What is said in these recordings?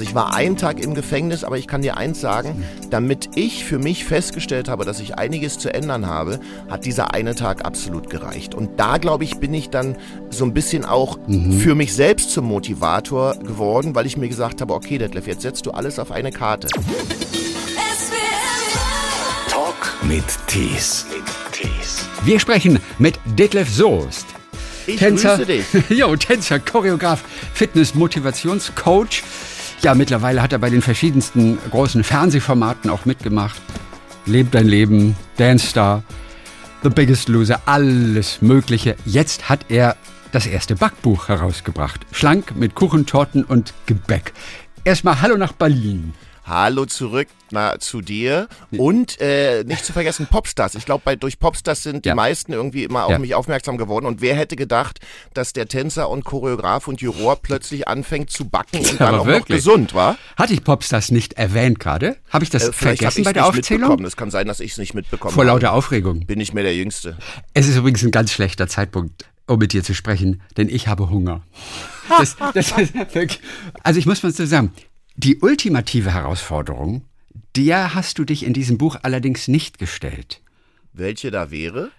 Also ich war einen Tag im Gefängnis, aber ich kann dir eins sagen, damit ich für mich festgestellt habe, dass ich einiges zu ändern habe, hat dieser eine Tag absolut gereicht. Und da, glaube ich, bin ich dann so ein bisschen auch mhm. für mich selbst zum Motivator geworden, weil ich mir gesagt habe, okay, Detlef, jetzt setzt du alles auf eine Karte. Talk mit Tees. Wir sprechen mit Detlef Soest. Ich Tänzer, grüße dich. jo, Tänzer, Choreograf, Fitness, Motivationscoach. Ja, mittlerweile hat er bei den verschiedensten großen Fernsehformaten auch mitgemacht. Lebt dein Leben, Dance Star, The Biggest Loser, alles Mögliche. Jetzt hat er das erste Backbuch herausgebracht. Schlank mit Kuchen, Torten und Gebäck. Erstmal Hallo nach Berlin. Hallo zurück na, zu dir. Und äh, nicht zu vergessen Popstars. Ich glaube, durch Popstars sind ja. die meisten irgendwie immer auf ja. mich aufmerksam geworden. Und wer hätte gedacht, dass der Tänzer und Choreograf und Juror plötzlich anfängt zu backen und dann auch wirklich? noch gesund war? Hatte ich Popstars nicht erwähnt gerade? Habe ich das äh, vergessen bei der Aufzählung? Es kann sein, dass ich es nicht mitbekommen Vor lauter Aufregung. Bin ich mehr der Jüngste. Es ist übrigens ein ganz schlechter Zeitpunkt, um mit dir zu sprechen, denn ich habe Hunger. Das, das wirklich, also ich muss mal so sagen, die ultimative Herausforderung, der hast du dich in diesem Buch allerdings nicht gestellt. Welche da wäre?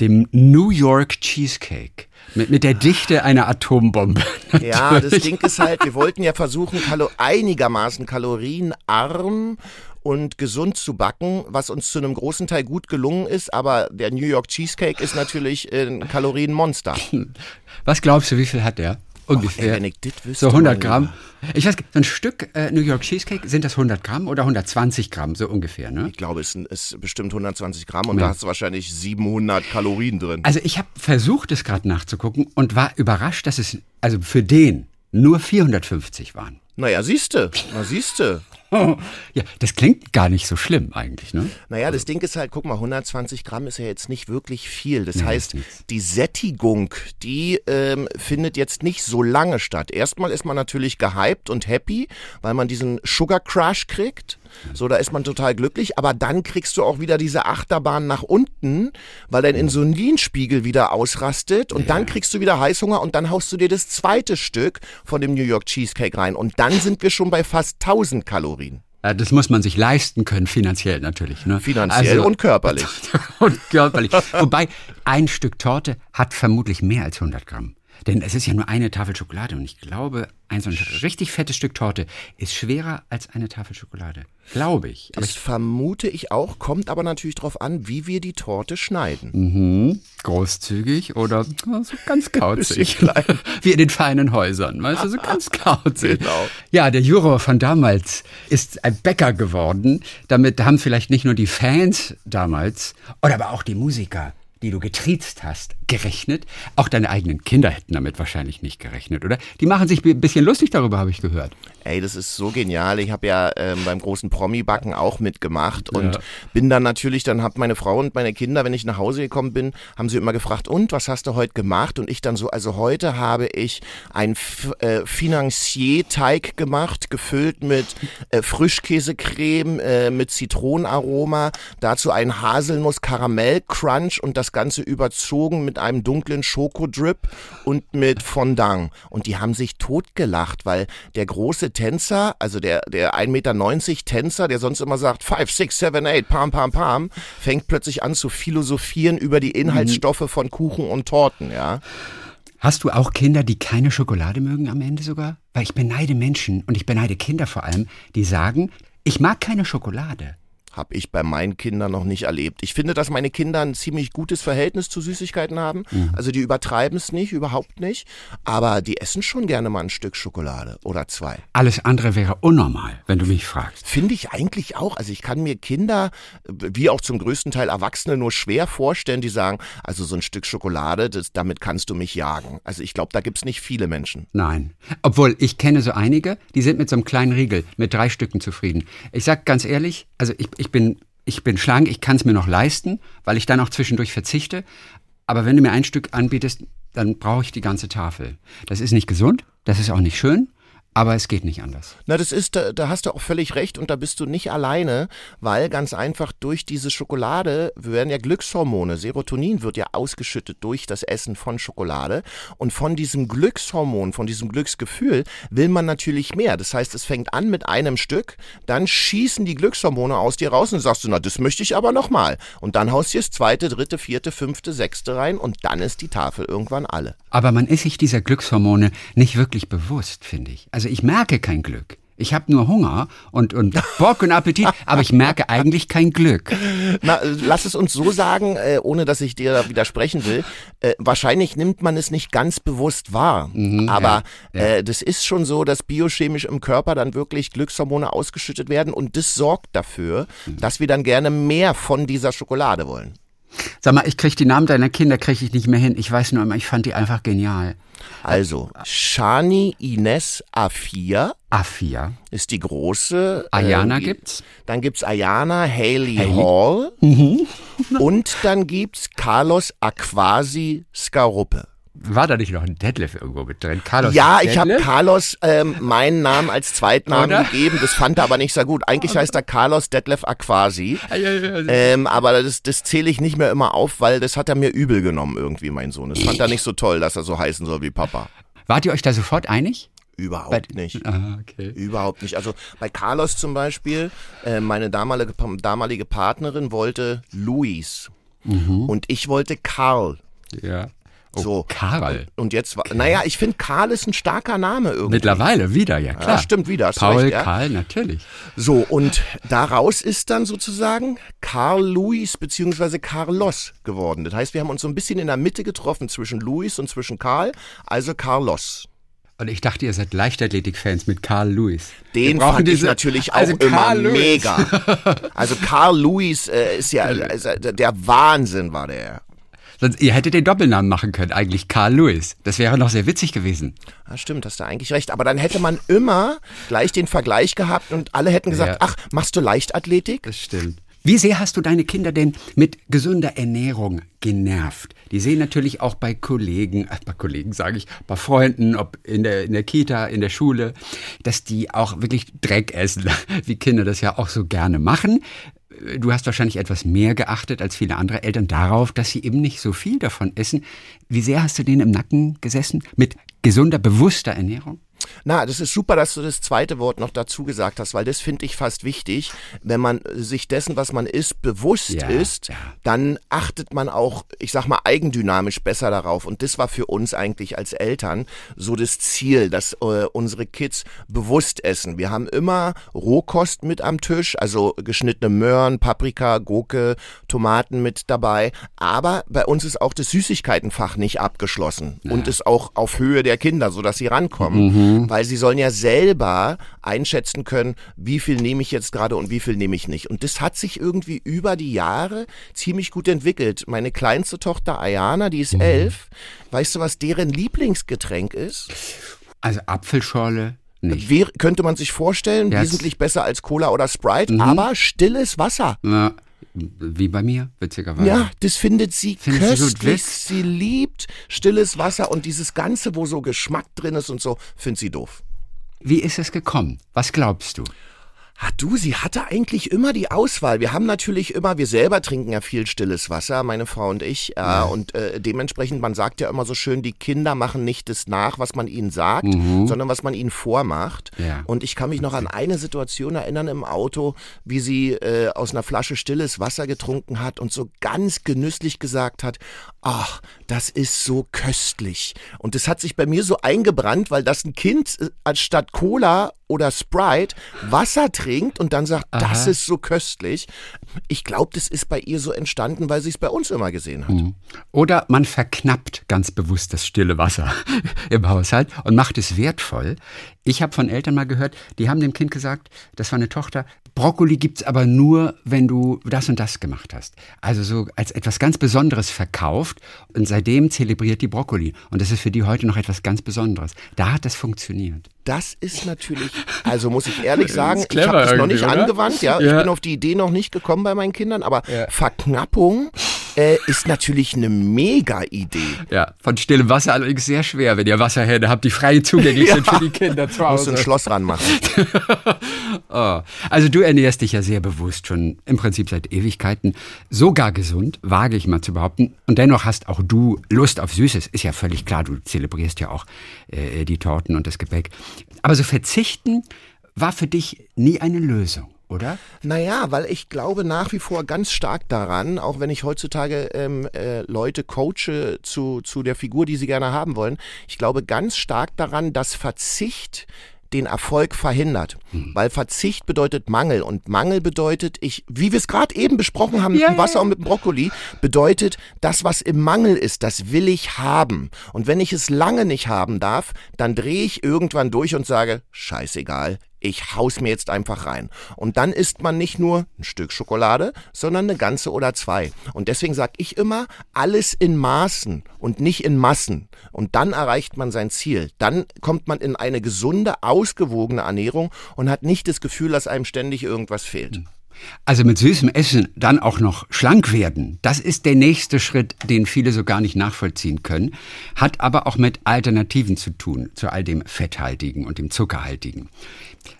Dem New York Cheesecake. Mit, mit der Dichte einer Atombombe. ja, das Ding ist halt, wir wollten ja versuchen, kalo einigermaßen kalorienarm und gesund zu backen, was uns zu einem großen Teil gut gelungen ist, aber der New York Cheesecake ist natürlich ein Kalorienmonster. Was glaubst du, wie viel hat der? Ungefähr. Och, ey, so 100 Gramm. Ich weiß, so ein Stück äh, New York Cheesecake, sind das 100 Gramm oder 120 Gramm, so ungefähr, ne? Ich glaube, es ist bestimmt 120 Gramm und ja. da hast du wahrscheinlich 700 Kalorien drin. Also ich habe versucht, es gerade nachzugucken und war überrascht, dass es, also für den, nur 450 waren. Naja, siehste, na siehste. ja, das klingt gar nicht so schlimm eigentlich, ne? Naja, das also Ding ist halt, guck mal, 120 Gramm ist ja jetzt nicht wirklich viel. Das nee, heißt, die Sättigung, die ähm, findet jetzt nicht so lange statt. Erstmal ist man natürlich gehypt und happy, weil man diesen Sugar Crush kriegt. So, da ist man total glücklich, aber dann kriegst du auch wieder diese Achterbahn nach unten, weil dein Insulinspiegel wieder ausrastet und dann kriegst du wieder Heißhunger und dann haust du dir das zweite Stück von dem New York Cheesecake rein und dann sind wir schon bei fast 1000 Kalorien. Das muss man sich leisten können, finanziell natürlich. Ne? Finanziell also, und körperlich. und körperlich. Wobei, ein Stück Torte hat vermutlich mehr als 100 Gramm. Denn es ist ja nur eine Tafel Schokolade und ich glaube, ein so ein richtig fettes Stück Torte ist schwerer als eine Tafel Schokolade. Glaube ich. Aber das ich vermute ich auch, kommt aber natürlich darauf an, wie wir die Torte schneiden. Mhm. Großzügig oder so ganz kauzig. wie in den feinen Häusern, weißt du, so ganz kauzig. Genau. Ja, der Juror von damals ist ein Bäcker geworden. Damit haben vielleicht nicht nur die Fans damals, oder aber auch die Musiker die du getriezt hast, gerechnet. Auch deine eigenen Kinder hätten damit wahrscheinlich nicht gerechnet, oder? Die machen sich ein bisschen lustig darüber, habe ich gehört. Ey, das ist so genial. Ich habe ja ähm, beim großen Promi-Backen auch mitgemacht und ja. bin dann natürlich, dann habe meine Frau und meine Kinder, wenn ich nach Hause gekommen bin, haben sie immer gefragt, und was hast du heute gemacht? Und ich dann so, also heute habe ich ein äh, Financier-Teig gemacht, gefüllt mit äh, Frischkäsecreme, äh, mit Zitronenaroma, dazu ein Haselnuss-Karamell-Crunch und das Ganze überzogen mit einem dunklen Schokodrip und mit Fondant. Und die haben sich totgelacht, weil der große Tänzer, also der, der 1,90 Meter Tänzer, der sonst immer sagt 5, 6, 7, 8, pam, pam, pam, fängt plötzlich an zu philosophieren über die Inhaltsstoffe von Kuchen und Torten, ja. Hast du auch Kinder, die keine Schokolade mögen am Ende sogar? Weil ich beneide Menschen und ich beneide Kinder vor allem, die sagen, ich mag keine Schokolade. Habe ich bei meinen Kindern noch nicht erlebt. Ich finde, dass meine Kinder ein ziemlich gutes Verhältnis zu Süßigkeiten haben. Mhm. Also die übertreiben es nicht, überhaupt nicht. Aber die essen schon gerne mal ein Stück Schokolade oder zwei. Alles andere wäre unnormal, wenn du mich fragst. Finde ich eigentlich auch. Also ich kann mir Kinder, wie auch zum größten Teil Erwachsene, nur schwer vorstellen, die sagen, also so ein Stück Schokolade, das, damit kannst du mich jagen. Also ich glaube, da gibt es nicht viele Menschen. Nein. Obwohl, ich kenne so einige, die sind mit so einem kleinen Riegel, mit drei Stücken zufrieden. Ich sag ganz ehrlich, also ich, ich bin, ich bin schlank, ich kann es mir noch leisten, weil ich dann auch zwischendurch verzichte. Aber wenn du mir ein Stück anbietest, dann brauche ich die ganze Tafel. Das ist nicht gesund, das ist auch nicht schön, Aber es geht nicht anders. Na, das ist, da, da hast du auch völlig recht und da bist du nicht alleine, weil ganz einfach durch diese Schokolade werden ja Glückshormone, Serotonin wird ja ausgeschüttet durch das Essen von Schokolade und von diesem Glückshormon, von diesem Glücksgefühl will man natürlich mehr. Das heißt, es fängt an mit einem Stück, dann schießen die Glückshormone aus dir raus und sagst du, na, das möchte ich aber nochmal. Und dann haust du das zweite, dritte, vierte, fünfte, sechste rein und dann ist die Tafel irgendwann alle. Aber man ist sich dieser Glückshormone nicht wirklich bewusst, finde ich. Also ich merke kein Glück. Ich habe nur Hunger und, und Bock und Appetit, aber ich merke eigentlich kein Glück. Na, lass es uns so sagen, äh, ohne dass ich dir widersprechen will. Äh, wahrscheinlich nimmt man es nicht ganz bewusst wahr. Mhm, aber ja, ja. Äh, das ist schon so, dass biochemisch im Körper dann wirklich Glückshormone ausgeschüttet werden und das sorgt dafür, mhm. dass wir dann gerne mehr von dieser Schokolade wollen. Sag mal, ich kriege die Namen deiner Kinder kriege ich nicht mehr hin. Ich weiß nur immer, ich fand die einfach genial. Also, Shani Ines Afia. Afia. Ist die große. Ayana äh, gibt's. Dann gibt's Ayana Haley, Haley. Hall. Mhm. Und dann gibt's Carlos Aquasi Skaruppe. War da nicht noch ein Detlef irgendwo mit drin? Carlos ja, ich habe Carlos ähm, meinen Namen als Zweitnamen Oder? gegeben. Das fand er aber nicht so gut. Eigentlich heißt er Carlos Detlef Aquasi. Ähm, aber das, das zähle ich nicht mehr immer auf, weil das hat er mir übel genommen irgendwie, mein Sohn. Das fand er nicht so toll, dass er so heißen soll wie Papa. Wart ihr euch da sofort einig? Überhaupt bei, nicht. Ah, okay. Überhaupt nicht. Also bei Carlos zum Beispiel, äh, meine damalige, damalige Partnerin wollte Luis. Mhm. Und ich wollte Karl. Ja. Oh, so. Karl. Und jetzt war, naja, ich finde Karl ist ein starker Name irgendwie. Mittlerweile wieder, ja klar. Ja, stimmt wieder. Paul, recht, ja. Karl, natürlich. So, und daraus ist dann sozusagen Karl Luis beziehungsweise Carlos geworden. Das heißt, wir haben uns so ein bisschen in der Mitte getroffen zwischen Luis und zwischen Karl, also Carlos. Und ich dachte, ihr seid Leichtathletik-Fans mit Carl Lewis. Den fand diese, ich natürlich auch also immer mega. Also Carl Lewis äh, ist ja also, der Wahnsinn war der. Sonst, ihr hättet den Doppelnamen machen können, eigentlich Carl Lewis. Das wäre noch sehr witzig gewesen. Ja, stimmt, hast du eigentlich recht. Aber dann hätte man immer gleich den Vergleich gehabt und alle hätten gesagt, ja. ach, machst du Leichtathletik? Das stimmt. Wie sehr hast du deine Kinder denn mit gesunder Ernährung genervt? Die sehen natürlich auch bei Kollegen, äh, bei Kollegen sage ich, bei Freunden, ob in der, in der Kita, in der Schule, dass die auch wirklich Dreck essen, wie Kinder das ja auch so gerne machen du hast wahrscheinlich etwas mehr geachtet als viele andere Eltern darauf, dass sie eben nicht so viel davon essen. Wie sehr hast du denen im Nacken gesessen? Mit gesunder, bewusster Ernährung? Na, das ist super, dass du das zweite Wort noch dazu gesagt hast, weil das finde ich fast wichtig. Wenn man sich dessen, was man isst, bewusst ja, ist, ja. dann achtet man auch, ich sag mal, eigendynamisch besser darauf. Und das war für uns eigentlich als Eltern so das Ziel, dass äh, unsere Kids bewusst essen. Wir haben immer Rohkost mit am Tisch, also geschnittene Möhren, Paprika, Gurke, Tomaten mit dabei. Aber bei uns ist auch das Süßigkeitenfach nicht abgeschlossen ja. und ist auch auf Höhe der Kinder, sodass sie rankommen. Mhm. Mhm. Weil sie sollen ja selber einschätzen können, wie viel nehme ich jetzt gerade und wie viel nehme ich nicht. Und das hat sich irgendwie über die Jahre ziemlich gut entwickelt. Meine kleinste Tochter Ayana, die ist mhm. elf. Weißt du, was deren Lieblingsgetränk ist? Also Apfelschorle. Nicht. Könnte man sich vorstellen, Jetzt. wesentlich besser als Cola oder Sprite, mhm. aber stilles Wasser. Na, wie bei mir, witzigerweise. Ja, das findet sie findet köstlich. Sie, sie, liebt stilles Wasser und dieses Ganze, wo so Geschmack drin ist und so, findet sie doof. Wie ist es gekommen? Was glaubst du? Ach du, sie hatte eigentlich immer die Auswahl. Wir haben natürlich immer, wir selber trinken ja viel stilles Wasser, meine Frau und ich. Äh, ja. Und äh, dementsprechend, man sagt ja immer so schön, die Kinder machen nicht das nach, was man ihnen sagt, mhm. sondern was man ihnen vormacht. Ja. Und ich kann mich noch an eine Situation erinnern im Auto, wie sie äh, aus einer Flasche stilles Wasser getrunken hat und so ganz genüsslich gesagt hat, ach, das ist so köstlich. Und das hat sich bei mir so eingebrannt, weil das ein Kind äh, anstatt Cola oder Sprite Wasser trinkt und dann sagt, Aha. das ist so köstlich. Ich glaube, das ist bei ihr so entstanden, weil sie es bei uns immer gesehen hat. Mhm. Oder man verknappt ganz bewusst das stille Wasser im Haushalt und macht es wertvoll. Ich habe von Eltern mal gehört, die haben dem Kind gesagt, das war eine Tochter, Brokkoli gibt's aber nur, wenn du das und das gemacht hast. Also so als etwas ganz Besonderes verkauft und seitdem zelebriert die Brokkoli. Und das ist für die heute noch etwas ganz Besonderes. Da hat das funktioniert. Das ist natürlich, also muss ich ehrlich sagen, ich habe das noch nicht oder? angewandt, ja? ja. Ich bin auf die Idee noch nicht gekommen bei meinen Kindern, aber ja. Verknappung äh, ist natürlich eine mega Idee. Ja, von stillem Wasser allerdings sehr schwer, wenn ihr Wasserhähne habt, die frei zugänglich ja. sind für die Kinder zu Hause. Musst ein Schloss ranmachen. oh. Also du ernährst dich ja sehr bewusst schon im Prinzip seit Ewigkeiten. Sogar gesund, wage ich mal zu behaupten. Und dennoch hast auch du Lust auf Süßes. Ist ja völlig klar, du zelebrierst ja auch äh, die Torten und das Gebäck. Aber so verzichten war für dich nie eine Lösung oder? Naja, weil ich glaube nach wie vor ganz stark daran, auch wenn ich heutzutage ähm, äh, Leute coache zu, zu der Figur, die sie gerne haben wollen, ich glaube ganz stark daran, dass Verzicht den Erfolg verhindert. Hm. Weil Verzicht bedeutet Mangel und Mangel bedeutet, ich, wie wir es gerade eben besprochen haben mit ja, dem Wasser und mit dem Brokkoli, bedeutet, das, was im Mangel ist, das will ich haben. Und wenn ich es lange nicht haben darf, dann drehe ich irgendwann durch und sage, scheißegal, ich hau's mir jetzt einfach rein. Und dann isst man nicht nur ein Stück Schokolade, sondern eine ganze oder zwei. Und deswegen sage ich immer, alles in Maßen und nicht in Massen. Und dann erreicht man sein Ziel. Dann kommt man in eine gesunde, ausgewogene Ernährung und hat nicht das Gefühl, dass einem ständig irgendwas fehlt. Hm. Also mit süßem Essen dann auch noch schlank werden, das ist der nächste Schritt, den viele so gar nicht nachvollziehen können, hat aber auch mit Alternativen zu tun, zu all dem Fetthaltigen und dem Zuckerhaltigen.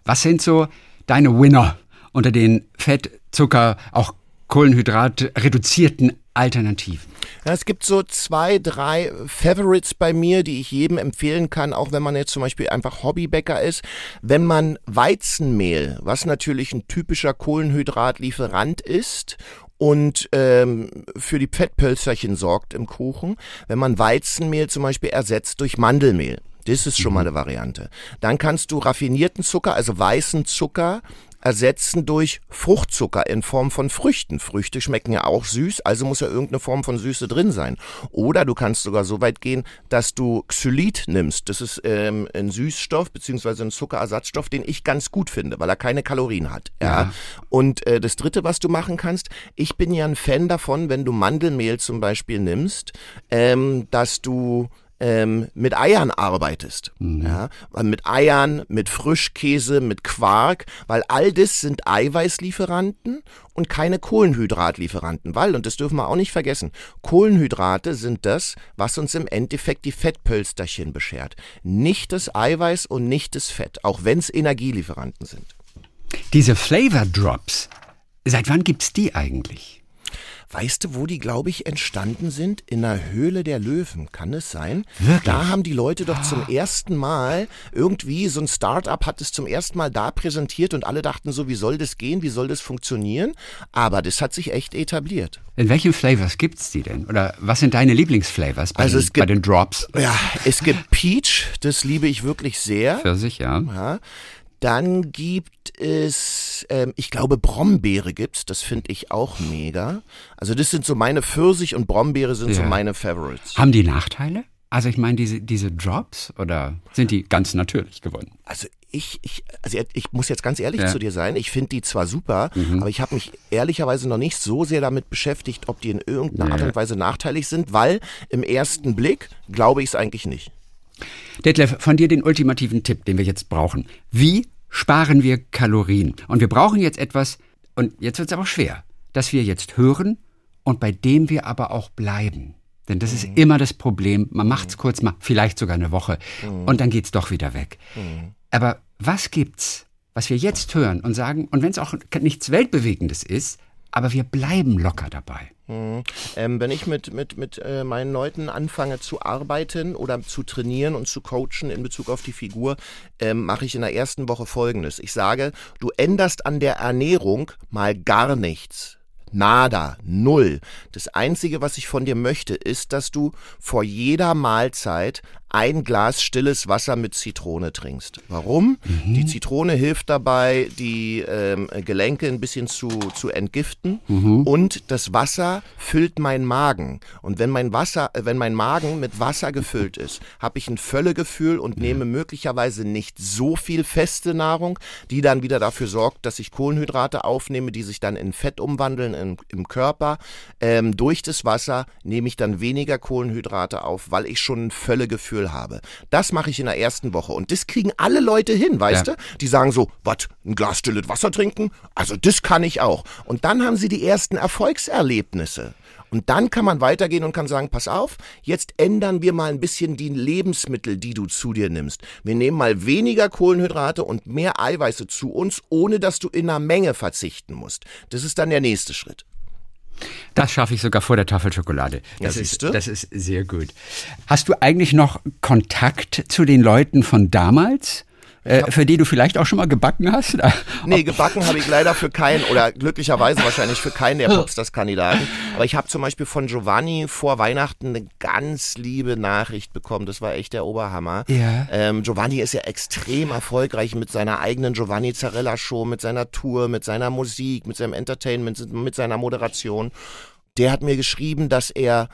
Was sind so deine Winner unter den Fett, Zucker, auch Kohlenhydrat reduzierten Alternativen? Ja, es gibt so zwei, drei Favorites bei mir, die ich jedem empfehlen kann, auch wenn man jetzt zum Beispiel einfach Hobbybäcker ist. Wenn man Weizenmehl, was natürlich ein typischer Kohlenhydratlieferant ist und ähm, für die Fettpölzerchen sorgt im Kuchen, wenn man Weizenmehl zum Beispiel ersetzt durch Mandelmehl. Das ist schon mal mhm. eine Variante. Dann kannst du raffinierten Zucker, also weißen Zucker, ersetzen durch Fruchtzucker in Form von Früchten. Früchte schmecken ja auch süß, also muss ja irgendeine Form von Süße drin sein. Oder du kannst sogar so weit gehen, dass du Xylit nimmst. Das ist ähm, ein Süßstoff beziehungsweise ein Zuckerersatzstoff, den ich ganz gut finde, weil er keine Kalorien hat. Ja. ja. Und äh, das Dritte, was du machen kannst, ich bin ja ein Fan davon, wenn du Mandelmehl zum Beispiel nimmst, ähm, dass du ähm, mit Eiern arbeitest. Mhm. Ja, mit Eiern, mit Frischkäse, mit Quark, weil all das sind Eiweißlieferanten und keine Kohlenhydratlieferanten. Weil, und das dürfen wir auch nicht vergessen, Kohlenhydrate sind das, was uns im Endeffekt die Fettpölsterchen beschert. Nicht das Eiweiß und nicht das Fett, auch wenn es Energielieferanten sind. Diese Flavor Drops, seit wann gibt's die eigentlich? Weißt du, wo die, glaube ich, entstanden sind? In der Höhle der Löwen. Kann es sein? Wirklich? Da haben die Leute doch zum ah. ersten Mal irgendwie, so ein Start-up hat es zum ersten Mal da präsentiert und alle dachten so, wie soll das gehen? Wie soll das funktionieren? Aber das hat sich echt etabliert. In welchen Flavors gibt's die denn? Oder was sind deine Lieblingsflavors bei, also den, gibt, bei den Drops? Ja, es gibt Peach, das liebe ich wirklich sehr. Für sich, ja. ja. Dann gibt es, ähm, ich glaube, Brombeere gibt's. Das finde ich auch mega. Also das sind so meine Pfirsich und Brombeere sind ja. so meine Favorites. Haben die Nachteile? Also ich meine, diese, diese Drops oder sind die ganz natürlich gewonnen? Also ich, ich, also ich muss jetzt ganz ehrlich ja. zu dir sein, ich finde die zwar super, mhm. aber ich habe mich ehrlicherweise noch nicht so sehr damit beschäftigt, ob die in irgendeiner nee. Art und Weise nachteilig sind, weil im ersten Blick glaube ich es eigentlich nicht. Detlef, von dir den ultimativen Tipp, den wir jetzt brauchen. Wie sparen wir Kalorien? Und wir brauchen jetzt etwas, und jetzt wird es aber schwer, dass wir jetzt hören und bei dem wir aber auch bleiben. Denn das mhm. ist immer das Problem. Man macht es mhm. kurz mal, vielleicht sogar eine Woche, mhm. und dann geht es doch wieder weg. Mhm. Aber was gibt's, was wir jetzt hören und sagen, und wenn es auch nichts Weltbewegendes ist, aber wir bleiben locker dabei? Mhm. Ähm, wenn ich mit, mit, mit äh, meinen Leuten anfange zu arbeiten oder zu trainieren und zu coachen in Bezug auf die Figur, ähm, mache ich in der ersten Woche Folgendes. Ich sage, du änderst an der Ernährung mal gar nichts. Nada, null. Das Einzige, was ich von dir möchte, ist, dass du vor jeder Mahlzeit ein Glas stilles Wasser mit Zitrone trinkst. Warum? Mhm. Die Zitrone hilft dabei, die ähm, Gelenke ein bisschen zu, zu entgiften mhm. und das Wasser füllt meinen Magen. Und wenn mein Wasser, äh, wenn mein Magen mit Wasser gefüllt ist, habe ich ein Völlegefühl und ja. nehme möglicherweise nicht so viel feste Nahrung, die dann wieder dafür sorgt, dass ich Kohlenhydrate aufnehme, die sich dann in Fett umwandeln im, im Körper. Ähm, durch das Wasser nehme ich dann weniger Kohlenhydrate auf, weil ich schon ein Völlegefühl Gefühl habe. Das mache ich in der ersten Woche. Und das kriegen alle Leute hin, weißt ja. du? Die sagen so, was, ein Glas stilles Wasser trinken? Also das kann ich auch. Und dann haben sie die ersten Erfolgserlebnisse. Und dann kann man weitergehen und kann sagen, pass auf, jetzt ändern wir mal ein bisschen die Lebensmittel, die du zu dir nimmst. Wir nehmen mal weniger Kohlenhydrate und mehr Eiweiße zu uns, ohne dass du in einer Menge verzichten musst. Das ist dann der nächste Schritt. Das schaffe ich sogar vor der Tafel Schokolade. Das, ja, ist, das ist sehr gut. Hast du eigentlich noch Kontakt zu den Leuten von damals? Äh, für die du vielleicht auch schon mal gebacken hast? nee, gebacken habe ich leider für keinen oder glücklicherweise wahrscheinlich für keinen der Popstars-Kandidaten. Aber ich habe zum Beispiel von Giovanni vor Weihnachten eine ganz liebe Nachricht bekommen. Das war echt der Oberhammer. Ja. Ähm, Giovanni ist ja extrem erfolgreich mit seiner eigenen Giovanni Zarella Show, mit seiner Tour, mit seiner Musik, mit seinem Entertainment, mit seiner Moderation. Der hat mir geschrieben, dass er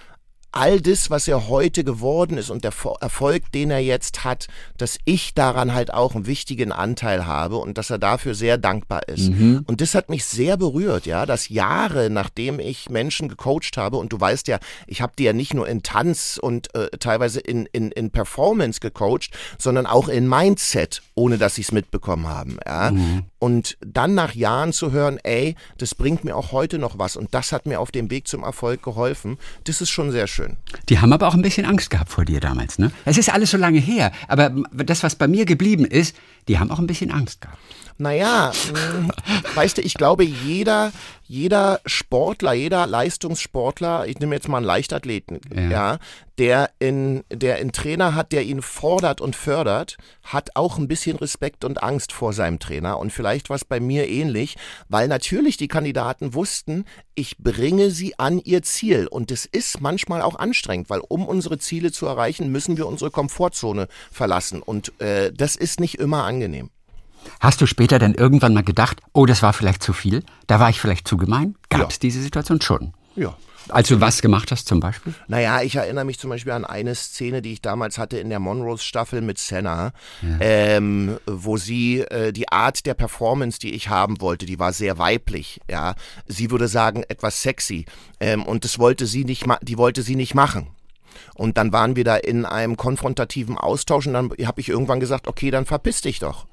all das, was er heute geworden ist und der Erfolg, den er jetzt hat, dass ich daran halt auch einen wichtigen Anteil habe und dass er dafür sehr dankbar ist. Mhm. Und das hat mich sehr berührt, ja, dass Jahre nachdem ich Menschen gecoacht habe und du weißt ja, ich habe die ja nicht nur in Tanz und äh, teilweise in, in, in Performance gecoacht, sondern auch in Mindset, ohne dass sie es mitbekommen haben, ja. Mhm. Und dann nach Jahren zu hören, ey, das bringt mir auch heute noch was und das hat mir auf dem Weg zum Erfolg geholfen, das ist schon sehr schön. Die haben aber auch ein bisschen Angst gehabt vor dir damals, ne? Es ist alles so lange her, aber das, was bei mir geblieben ist, die haben auch ein bisschen Angst gehabt. Naja, hm, weißt du, ich glaube, jeder, jeder Sportler, jeder Leistungssportler, ich nehme jetzt mal einen Leichtathleten, ja. ja, der in, der einen Trainer hat, der ihn fordert und fördert, hat auch ein bisschen Respekt und Angst vor seinem Trainer. Und vielleicht war es bei mir ähnlich, weil natürlich die Kandidaten wussten, ich bringe sie an ihr Ziel. Und es ist manchmal auch anstrengend, weil um unsere Ziele zu erreichen, müssen wir unsere Komfortzone verlassen. Und äh, das ist nicht immer angenehm. Hast du später dann irgendwann mal gedacht, oh, das war vielleicht zu viel? Da war ich vielleicht zu gemein? Gab es ja. diese Situation schon? Ja. Als du was gemacht hast zum Beispiel? Naja, ich erinnere mich zum Beispiel an eine Szene, die ich damals hatte in der Monrose-Staffel mit Senna, ja. ähm, wo sie äh, die Art der Performance, die ich haben wollte, die war sehr weiblich. Ja, sie würde sagen etwas sexy ähm, und das wollte sie nicht, die wollte sie nicht machen. Und dann waren wir da in einem konfrontativen Austausch und dann habe ich irgendwann gesagt, okay, dann verpiss dich doch.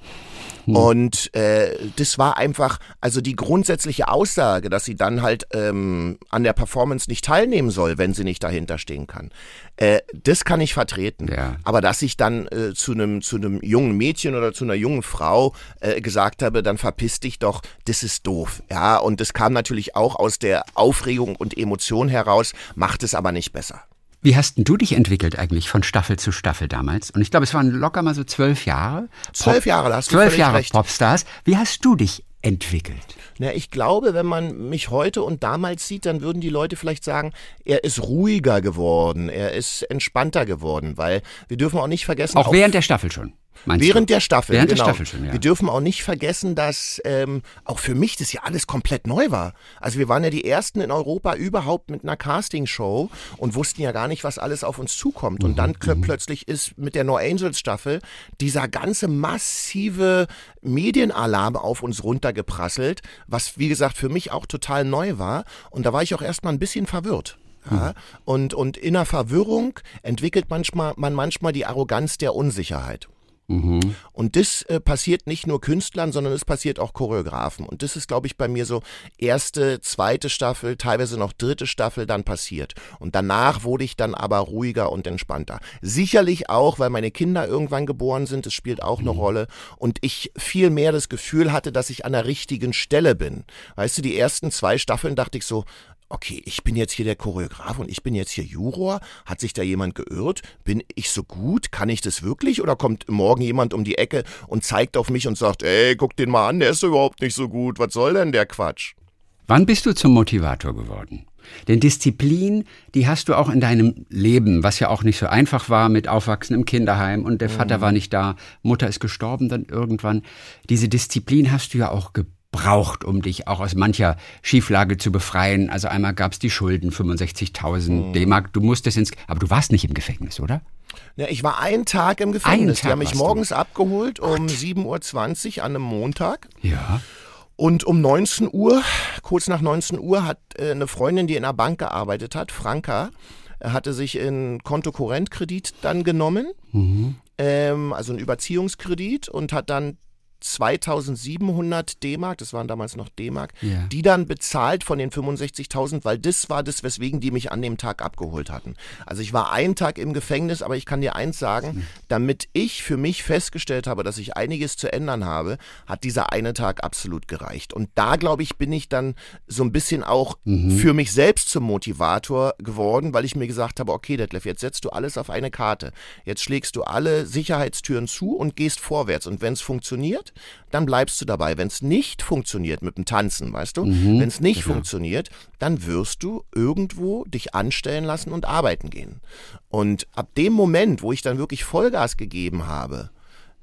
Hm. Und äh, das war einfach, also die grundsätzliche Aussage, dass sie dann halt ähm, an der Performance nicht teilnehmen soll, wenn sie nicht dahinter stehen kann. Äh, das kann ich vertreten. Ja. Aber dass ich dann äh, zu einem zu einem jungen Mädchen oder zu einer jungen Frau äh, gesagt habe, dann verpiss dich doch, das ist doof. Ja, und das kam natürlich auch aus der Aufregung und Emotion heraus, macht es aber nicht besser. Wie hast denn du dich entwickelt eigentlich von Staffel zu Staffel damals? Und ich glaube, es waren locker mal so zwölf Jahre. Zwölf Jahre, da hast du Zwölf Jahre recht. Popstars. Wie hast du dich entwickelt? Na, ich glaube, wenn man mich heute und damals sieht, dann würden die Leute vielleicht sagen, er ist ruhiger geworden, er ist entspannter geworden, weil wir dürfen auch nicht vergessen. Auch während der Staffel schon. Während du? der Staffel. Während genau. der Staffel schon, ja. Wir dürfen auch nicht vergessen, dass ähm, auch für mich das ja alles komplett neu war. Also wir waren ja die ersten in Europa überhaupt mit einer Castingshow und wussten ja gar nicht, was alles auf uns zukommt. Und mhm, dann mhm. plötzlich ist mit der No Angels Staffel dieser ganze massive Medienalarm auf uns runtergeprasselt, was wie gesagt für mich auch total neu war. Und da war ich auch erstmal ein bisschen verwirrt. Ja, mhm. und, und in der Verwirrung entwickelt manchmal, man manchmal die Arroganz der Unsicherheit. Mhm. Und das äh, passiert nicht nur Künstlern, sondern es passiert auch Choreografen. Und das ist, glaube ich, bei mir so erste, zweite Staffel, teilweise noch dritte Staffel dann passiert. Und danach wurde ich dann aber ruhiger und entspannter. Sicherlich auch, weil meine Kinder irgendwann geboren sind, das spielt auch eine mhm. Rolle. Und ich viel mehr das Gefühl hatte, dass ich an der richtigen Stelle bin. Weißt du, die ersten zwei Staffeln dachte ich so, okay, ich bin jetzt hier der Choreograf und ich bin jetzt hier Juror. Hat sich da jemand geirrt? Bin ich so gut? Kann ich das wirklich? Oder kommt morgen jemand um die Ecke und zeigt auf mich und sagt, ey, guck den mal an, der ist überhaupt nicht so gut. Was soll denn der Quatsch? Wann bist du zum Motivator geworden? Denn Disziplin, die hast du auch in deinem Leben, was ja auch nicht so einfach war mit Aufwachsen im Kinderheim und der Vater mhm. war nicht da, Mutter ist gestorben dann irgendwann. Diese Disziplin hast du ja auch gebraucht braucht, um dich auch aus mancher Schieflage zu befreien. Also einmal gab es die Schulden, 65.000 mhm. D-Mark. Du musstest ins, aber du warst nicht im Gefängnis, oder? Ja, ich war einen Tag im Gefängnis. Tag Die haben mich morgens du. abgeholt um 7.20 Uhr an einem Montag. Ja. Und um 19 Uhr, kurz nach 19 Uhr, hat äh, eine Freundin, die in einer Bank gearbeitet hat, Franka, hatte sich in Kontokorrentkredit dann genommen, mhm. ähm, also einen Überziehungskredit und hat dann 2700 D-Mark, das waren damals noch D-Mark, ja. die dann bezahlt von den 65.000, weil das war das, weswegen die mich an dem Tag abgeholt hatten. Also ich war einen Tag im Gefängnis, aber ich kann dir eins sagen, damit ich für mich festgestellt habe, dass ich einiges zu ändern habe, hat dieser eine Tag absolut gereicht. Und da, glaube ich, bin ich dann so ein bisschen auch mhm. für mich selbst zum Motivator geworden, weil ich mir gesagt habe, okay, Detlef, jetzt setzt du alles auf eine Karte. Jetzt schlägst du alle Sicherheitstüren zu und gehst vorwärts. Und wenn es funktioniert, dann bleibst du dabei. Wenn es nicht funktioniert mit dem Tanzen, weißt du, mhm. wenn es nicht ja. funktioniert, dann wirst du irgendwo dich anstellen lassen und arbeiten gehen. Und ab dem Moment, wo ich dann wirklich Vollgas gegeben habe,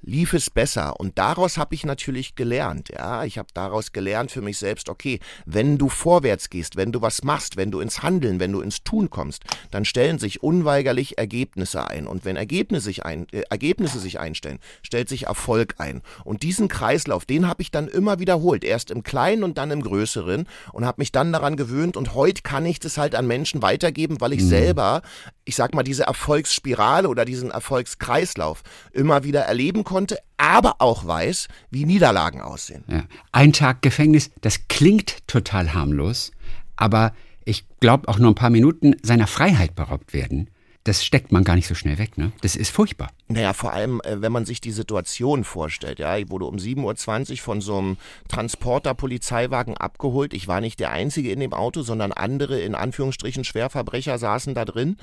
lief es besser. Und daraus habe ich natürlich gelernt. Ja, ich habe daraus gelernt für mich selbst, okay, wenn du vorwärts gehst, wenn du was machst, wenn du ins Handeln, wenn du ins Tun kommst, dann stellen sich unweigerlich Ergebnisse ein. Und wenn Ergebnisse sich, ein, äh, Ergebnisse sich einstellen, stellt sich Erfolg ein. Und diesen Kreislauf, den habe ich dann immer wiederholt. Erst im Kleinen und dann im Größeren und habe mich dann daran gewöhnt. Und heute kann ich das halt an Menschen weitergeben, weil ich mhm. selber, ich sag mal, diese Erfolgsspirale oder diesen Erfolgskreislauf immer wieder erleben konnte, aber auch weiß, wie Niederlagen aussehen. Ja. Ein Tag Gefängnis, das klingt total harmlos, aber ich glaube auch nur ein paar Minuten seiner Freiheit beraubt werden das steckt man gar nicht so schnell weg, ne? Das ist furchtbar. Naja, vor allem, äh, wenn man sich die Situation vorstellt, ja, ich wurde um 7.20 Uhr von so einem Transporter-Polizeiwagen abgeholt. Ich war nicht der Einzige in dem Auto, sondern andere, in Anführungsstrichen, Schwerverbrecher saßen da drin.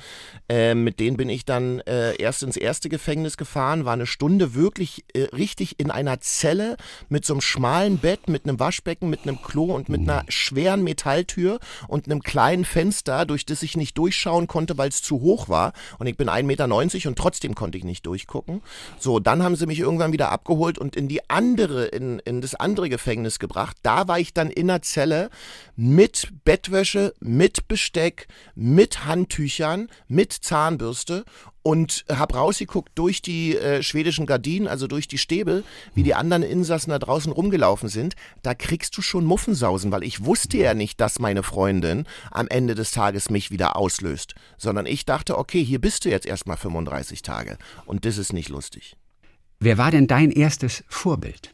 Äh, mit denen bin ich dann äh, erst ins erste Gefängnis gefahren, war eine Stunde wirklich äh, richtig in einer Zelle mit so einem schmalen Bett, mit einem Waschbecken, mit einem Klo und mit einer schweren Metalltür und einem kleinen Fenster, durch das ich nicht durchschauen konnte, weil es zu hoch war und ich bin 1,90 Meter und trotzdem konnte ich nicht durchgucken. So, dann haben sie mich irgendwann wieder abgeholt und in die andere, in, in das andere Gefängnis gebracht. Da war ich dann in der Zelle mit Bettwäsche, mit Besteck, mit Handtüchern, mit Zahnbürste und habe rausgeguckt durch die äh, schwedischen Gardinen, also durch die Stäbe, wie die anderen Insassen da draußen rumgelaufen sind. Da kriegst du schon Muffensausen, weil ich wusste ja nicht, dass meine Freundin am Ende des Tages mich wieder auslöst, sondern ich dachte, okay, hier bist du jetzt erstmal 35 Tage und das ist nicht lustig. Wer war denn dein erstes Vorbild?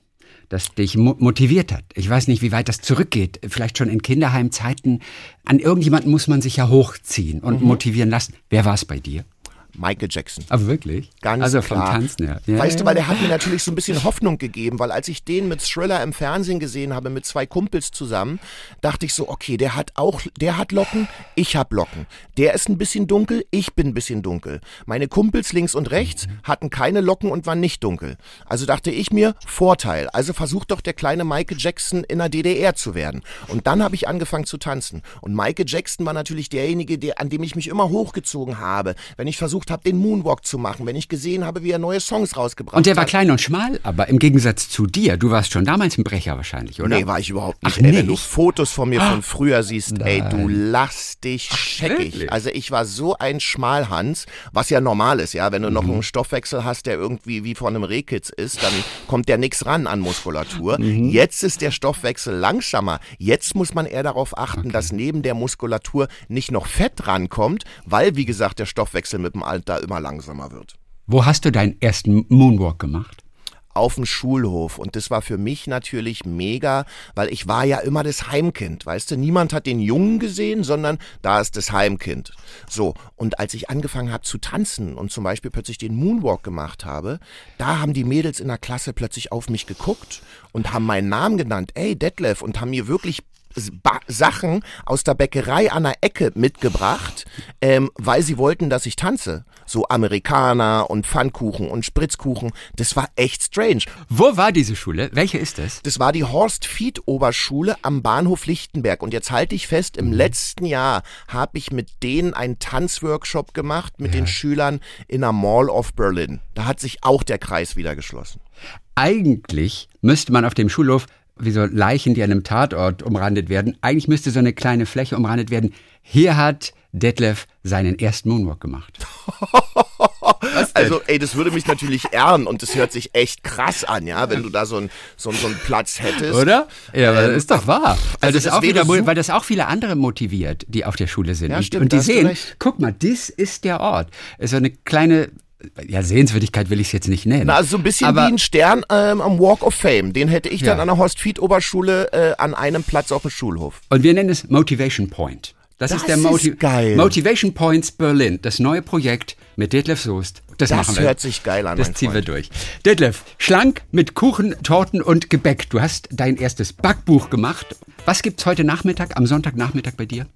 das dich motiviert hat. Ich weiß nicht, wie weit das zurückgeht. Vielleicht schon in Kinderheimzeiten. An irgendjemanden muss man sich ja hochziehen und mhm. motivieren lassen. Wer war es bei dir? Michael Jackson. Aber wirklich? Ganz also klar. vom Tanzen her. Ja, weißt ja, du, weil der hat mir natürlich so ein bisschen Hoffnung gegeben, weil als ich den mit Thriller im Fernsehen gesehen habe, mit zwei Kumpels zusammen, dachte ich so, okay, der hat auch, der hat Locken, ich hab Locken. Der ist ein bisschen dunkel, ich bin ein bisschen dunkel. Meine Kumpels links und rechts mhm. hatten keine Locken und waren nicht dunkel. Also dachte ich mir, Vorteil. Also versucht doch der kleine Michael Jackson in der DDR zu werden. Und dann habe ich angefangen zu tanzen. Und Michael Jackson war natürlich derjenige, der, an dem ich mich immer hochgezogen habe. Wenn ich versucht versucht habe, den Moonwalk zu machen, wenn ich gesehen habe, wie er neue Songs rausgebracht hat. Und der war klein und schmal, aber im Gegensatz zu dir, du warst schon damals ein Brecher wahrscheinlich, oder? Nee, war ich überhaupt nicht. Ach, ey, nicht? Wenn du Fotos von mir von früher siehst, Nein. ey, du lass dich Ach, scheckig. Wirklich? Also ich war so ein Schmalhans, was ja normal ist, ja. Wenn du mhm. noch einen Stoffwechsel hast, der irgendwie wie von einem Rehkitz ist, dann kommt der nix ran an Muskulatur. Mhm. Jetzt ist der Stoffwechsel langsamer. Jetzt muss man eher darauf achten, okay. dass neben der Muskulatur nicht noch Fett rankommt, weil, wie gesagt, der Stoffwechsel mit dem Alter immer langsamer wird. Wo hast du deinen ersten Moonwalk gemacht? auf dem Schulhof. Und das war für mich natürlich mega, weil ich war ja immer das Heimkind. Weißt du, niemand hat den Jungen gesehen, sondern da ist das Heimkind. So. Und als ich angefangen habe zu tanzen und zum Beispiel plötzlich den Moonwalk gemacht habe, da haben die Mädels in der Klasse plötzlich auf mich geguckt und haben meinen Namen genannt. Ey, Detlef. Und haben mir wirklich ba Sachen aus der Bäckerei an der Ecke mitgebracht, ähm, weil sie wollten, dass ich tanze. So Amerikaner und Pfannkuchen und Spritzkuchen. Das war echt strange. Wo war diese Schule? Welche ist das? Das war die Horst Fied Oberschule am Bahnhof Lichtenberg. Und jetzt halte ich fest, im mhm. letzten Jahr habe ich mit denen einen Tanzworkshop gemacht mit ja. den Schülern in der Mall of Berlin. Da hat sich auch der Kreis wieder geschlossen. Eigentlich müsste man auf dem Schulhof wie so Leichen, die an einem Tatort umrandet werden. Eigentlich müsste so eine kleine Fläche umrandet werden. Hier hat Detlef seinen ersten Moonwalk gemacht. also, ey, das würde mich natürlich ehren und das hört sich echt krass an, ja, wenn du da so einen so, so einen Platz hättest. Oder? Ja, aber ähm, das ist doch wahr. Also das, das auch wieder, weil das auch viele andere motiviert, die auf der Schule sind. Ja, stimmt, und die sehen, guck mal, das ist der Ort. Es ist so eine kleine ja, Sehenswürdigkeit will ich es jetzt nicht nennen. Na, also so ein bisschen aber, wie ein Stern ähm, am Walk of Fame. Den hätte ich ja. dann an der Horst-Fied-Oberschule äh, an einem Platz auf dem Schulhof. Und wir nennen es Motivation Point. Das, das ist der Moti ist. Motivation Points Berlin, das neue Projekt mit Detlef Soest. Das, das machen wir. hört sich geil an. Das ziehen Freund. wir durch. Detlef, schlank mit Kuchen, Torten und Gebäck. Du hast dein erstes Backbuch gemacht. Was gibt's heute Nachmittag, am Sonntagnachmittag bei dir?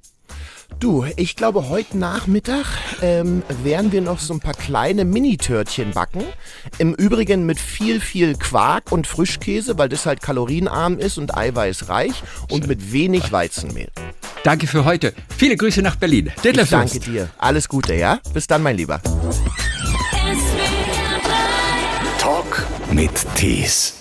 Du, ich glaube, heute Nachmittag ähm, werden wir noch so ein paar kleine Mini-Törtchen backen. Im Übrigen mit viel, viel Quark und Frischkäse, weil das halt kalorienarm ist und eiweißreich und mit wenig Weizenmehl. Danke für heute. Viele Grüße nach Berlin. Detlef ich danke dir. Alles Gute, ja? Bis dann, mein Lieber. Talk mit Tees.